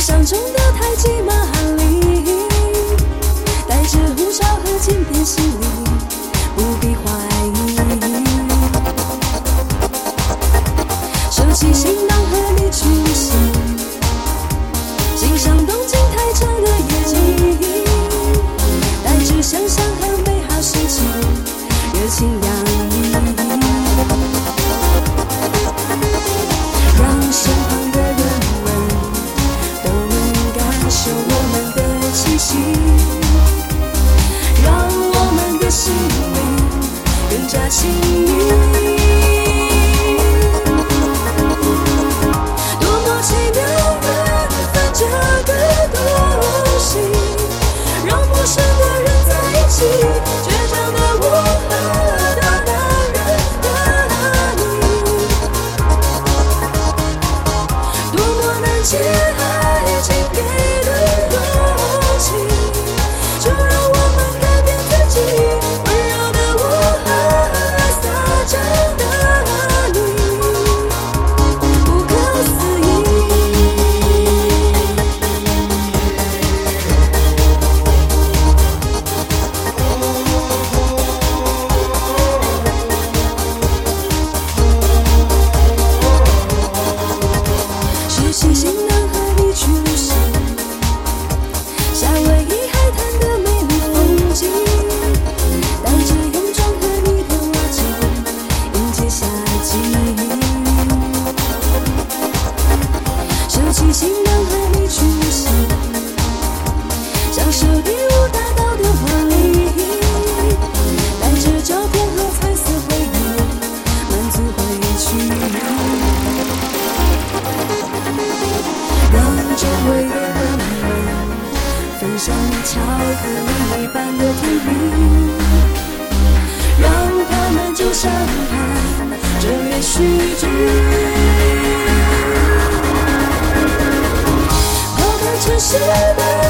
想中的太极马哈里，带着胡哨和金边心里，不必慌。让我们的心灵更加亲密。心能。像巧克力一般的甜蜜让他们就相信这个世界上有很多